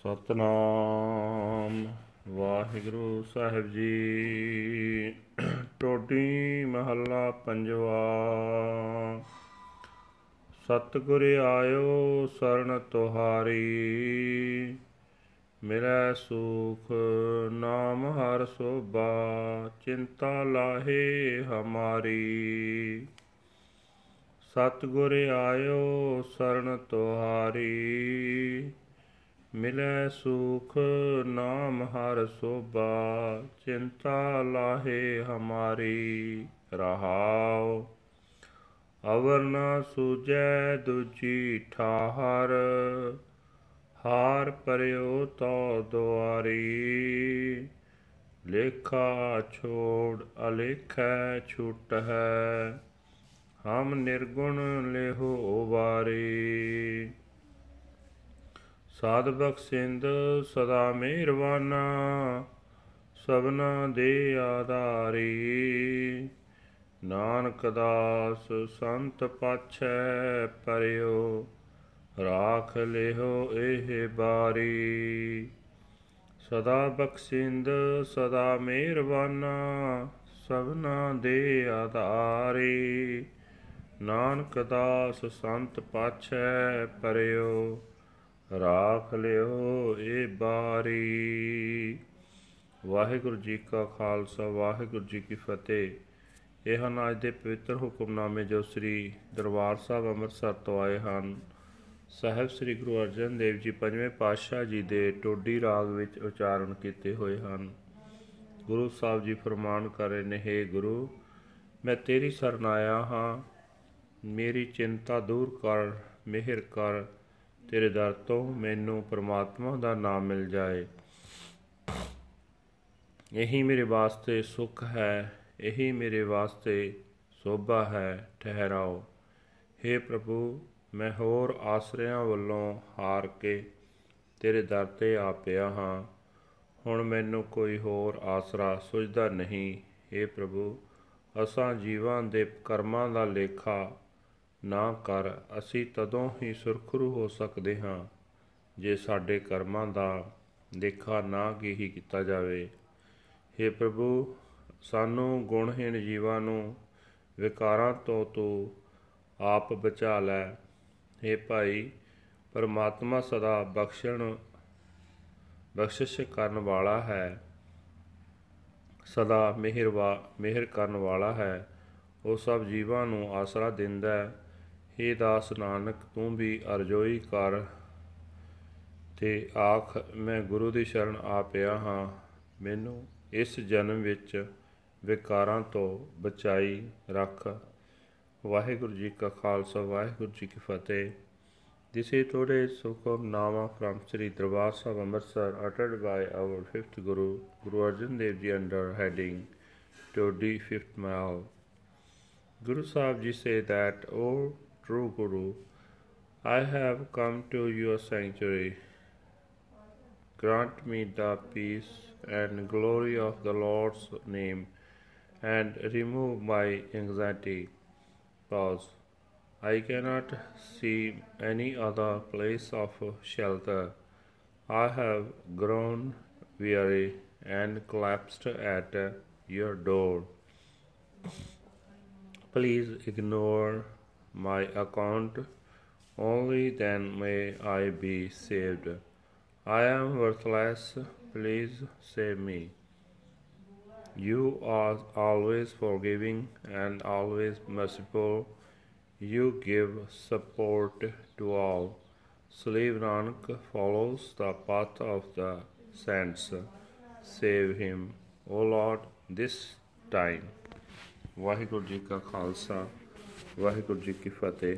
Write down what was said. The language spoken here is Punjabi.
ਸਤਨਾਮ। ਵਾਹਿਗੁਰੂ ਸਾਹਿਬ ਜੀ। ਟੋਡੀ ਮਹੱਲਾ ਪੰਜਵਾ। ਸਤਿਗੁਰ ਆਇਓ ਸਰਣ ਤੁਹਾਰੀ। ਮਿਲੈ ਸੁਖ ਨਾਮ ਹਰ ਸੋਭਾ, ਚਿੰਤਾ ਲਾਹੇ ਹਮਾਰੀ। ਸਤਿਗੁਰ ਆਇਓ ਸਰਣ ਤੁਹਾਰੀ। ਮਿਲੈ ਸੁਖ ਨਾਮ ਹਰ ਸੋਭਾ ਚਿੰਤਾ ਲਾਹੇ ਹਮਾਰੀ ਰਹਾਉ ਅਵਰ ਨ ਸੂਜੈ ਦੁਜੀ ਠਾਹਰ ਹਾਰ ਪਰਿਓ ਤੋ ਦੁਆਰੀ ਲੇਖਾ ਛੋੜ ਅਲੇਖੈ ਛੁਟ ਹੈ ਹਮ ਨਿਰਗੁਣ ਲੇਹੋ ਵਾਰੀ ਸਾਧ ਬਖਸ਼ਿੰਦ ਸਦਾ ਮਿਹਰਵਾਨਾ ਸਭਨਾ ਦੇ ਆਧਾਰੀ। ਨਾਨਕ ਦਾਸ ਸੰਤ ਪਾਛੈ ਪਰਿਓ, ਰਾਖ ਲਿਓ ਇਹ ਬਾਰੀ। ਸਦਾ ਬਖਸ਼ਿੰਦ ਸਦਾ ਮਿਹਰਵਾਨਾ ਸਭਨਾ ਦੇ ਆਧਾਰੀ। ਨਾਨਕ ਦਾਸ ਸੰਤ ਪਾਛੈ ਪਰਿਓ ਰਾਖ ਲਿਓ ਇਹ ਬਾਰੀ। ਵਾਹਿਗੁਰੂ ਜੀ ਕਾ ਖਾਲਸਾ, ਵਾਹਿਗੁਰੂ ਜੀ ਕੀ ਫਤਿਹ। ਇਹ ਹਨ ਅੱਜ ਦੇ ਪਵਿੱਤਰ ਹੁਕਮਨਾਮੇ ਜੋ ਸ੍ਰੀ ਦਰਬਾਰ ਸਾਹਿਬ ਅੰਮ੍ਰਿਤਸਰ ਤੋਂ ਆਏ ਹਨ, ਸਾਹਿਬ ਸ੍ਰੀ ਗੁਰੂ ਅਰਜਨ ਦੇਵ ਜੀ ਪੰਜਵੇਂ ਪਾਤਸ਼ਾਹ ਜੀ ਦੇ ਟੋਡੀ ਰਾਗ ਵਿੱਚ ਉਚਾਰਨ ਕੀਤੇ ਹੋਏ ਹਨ। ਗੁਰੂ ਸਾਹਿਬ ਜੀ ਫਰਮਾਨ ਕਰ ਰਹੇ ਨੇ हे ਗੁਰੂ, ਮੈਂ ਤੇਰੀ ਸ਼ਰਨ ਆਇਆ ਹਾਂ। ਮੇਰੀ ਚਿੰਤਾ ਦੂਰ ਕਰ, ਮਿਹਰ ਕਰ। ਤੇਰੇ ਦਰ ਤੋਂ ਮੈਨੂੰ ਪਰਮਾਤਮਾ ਦਾ ਨਾਮ ਮਿਲ ਜਾਏ। ਇਹੀ ਮੇਰੇ ਵਾਸਤੇ ਸੁਖ ਹੈ, ਇਹੀ ਮੇਰੇ ਵਾਸਤੇ ਸੋਭਾ ਹੈ, ਠਹਿਰਾਓ। हे ਪ੍ਰਭੂ, ਮੈਂ ਹੋਰ ਆਸਰਿਆਂ ਵੱਲੋਂ ਹਾਰ ਕੇ ਤੇਰੇ ਦਰ ਤੇ ਆ ਪਿਆ ਹਾਂ। ਹੁਣ ਮੈਨੂੰ ਕੋਈ ਹੋਰ ਆਸਰਾ ਸੁਝਦਾ ਨਹੀਂ। हे ਪ੍ਰਭੂ, ਅਸਾਂ ਜੀਵਾਂ ਦੇ ਕਰਮਾਂ ਦਾ ਲੇਖਾ ਨਾ ਕਰ, ਅਸੀਂ ਤਦੋਂ ਹੀ ਸੁਰਖਰੂ ਹੋ ਸਕਦੇ ਹਾਂ, ਜੇ ਸਾਡੇ ਕਰਮਾਂ ਦਾ ਦੇਖਾ ਨਾ ਕੀ ਹੀ ਕੀਤਾ ਜਾਵੇ। हे ਪ੍ਰਭੂ, ਸਾਨੂੰ ਗੁਣਹੀਣ ਜੀਵਾਂ ਨੂੰ ਵਿਕਾਰਾਂ ਤੋਂ ਤੂੰ ਆਪ ਬਚਾ ਲੈ। हे ਭਾਈ, ਪਰਮਾਤਮਾ ਸਦਾ ਬਖਸ਼ਣ, ਬਖਸ਼ਿਸ਼ ਕਰਨ ਵਾਲਾ ਹੈ। ਸਦਾ ਮਿਹਰਵਾ, ਮਿਹਰ ਕਰਨ ਵਾਲਾ ਹੈ। ਉਹ ਸਭ ਜੀਵਾਂ ਨੂੰ ਆਸਰਾ ਦਿੰਦਾ ਹੈ। हे ਦਾਸ ਨਾਨਕ ਤੂੰ ਵੀ ਅਰਜ਼ੋਈ ਕਰ ਤੇ ਆਖ ਮੈਂ ਗੁਰੂ ਦੀ ਸ਼ਰਨ ਆ ਪਿਆ ਹਾਂ ਮੈਨੂੰ ਇਸ ਜਨਮ ਵਿੱਚ ਵਿਕਾਰਾਂ ਤੋਂ ਬਚਾਈ ਰੱਖ ਵਾਹਿਗੁਰੂ ਜੀ ਕਾ ਖਾਲਸਾ ਵਾਹਿਗੁਰੂ ਜੀ ਕੀ ਫਤਿਹ This is today's Hukamnama from Sri Darbar Sahib Amritsar uttered by our fifth Guru, Guru Arjan Dev Ji under heading Todi Fifth Mahal. Guru Sahib Ji say that, O true Guru, I have come to your sanctuary. Grant me the peace and glory of the Lord's name and remove my anxiety. Pause. I cannot see any other place of shelter. I have grown weary and collapsed at your door. Please ignore my account, only then may I be saved. I am worthless, please save me. You are always forgiving and always merciful. You give support to all. Slave Nanak follows the path of the saints. Save him, O Lord, this time. Waheguru ji ਕਾ ਖਾਲਸਾ ਵਾਹਿਗੁਰੂ ਜੀ ਕੀ ਫਤਿਹ।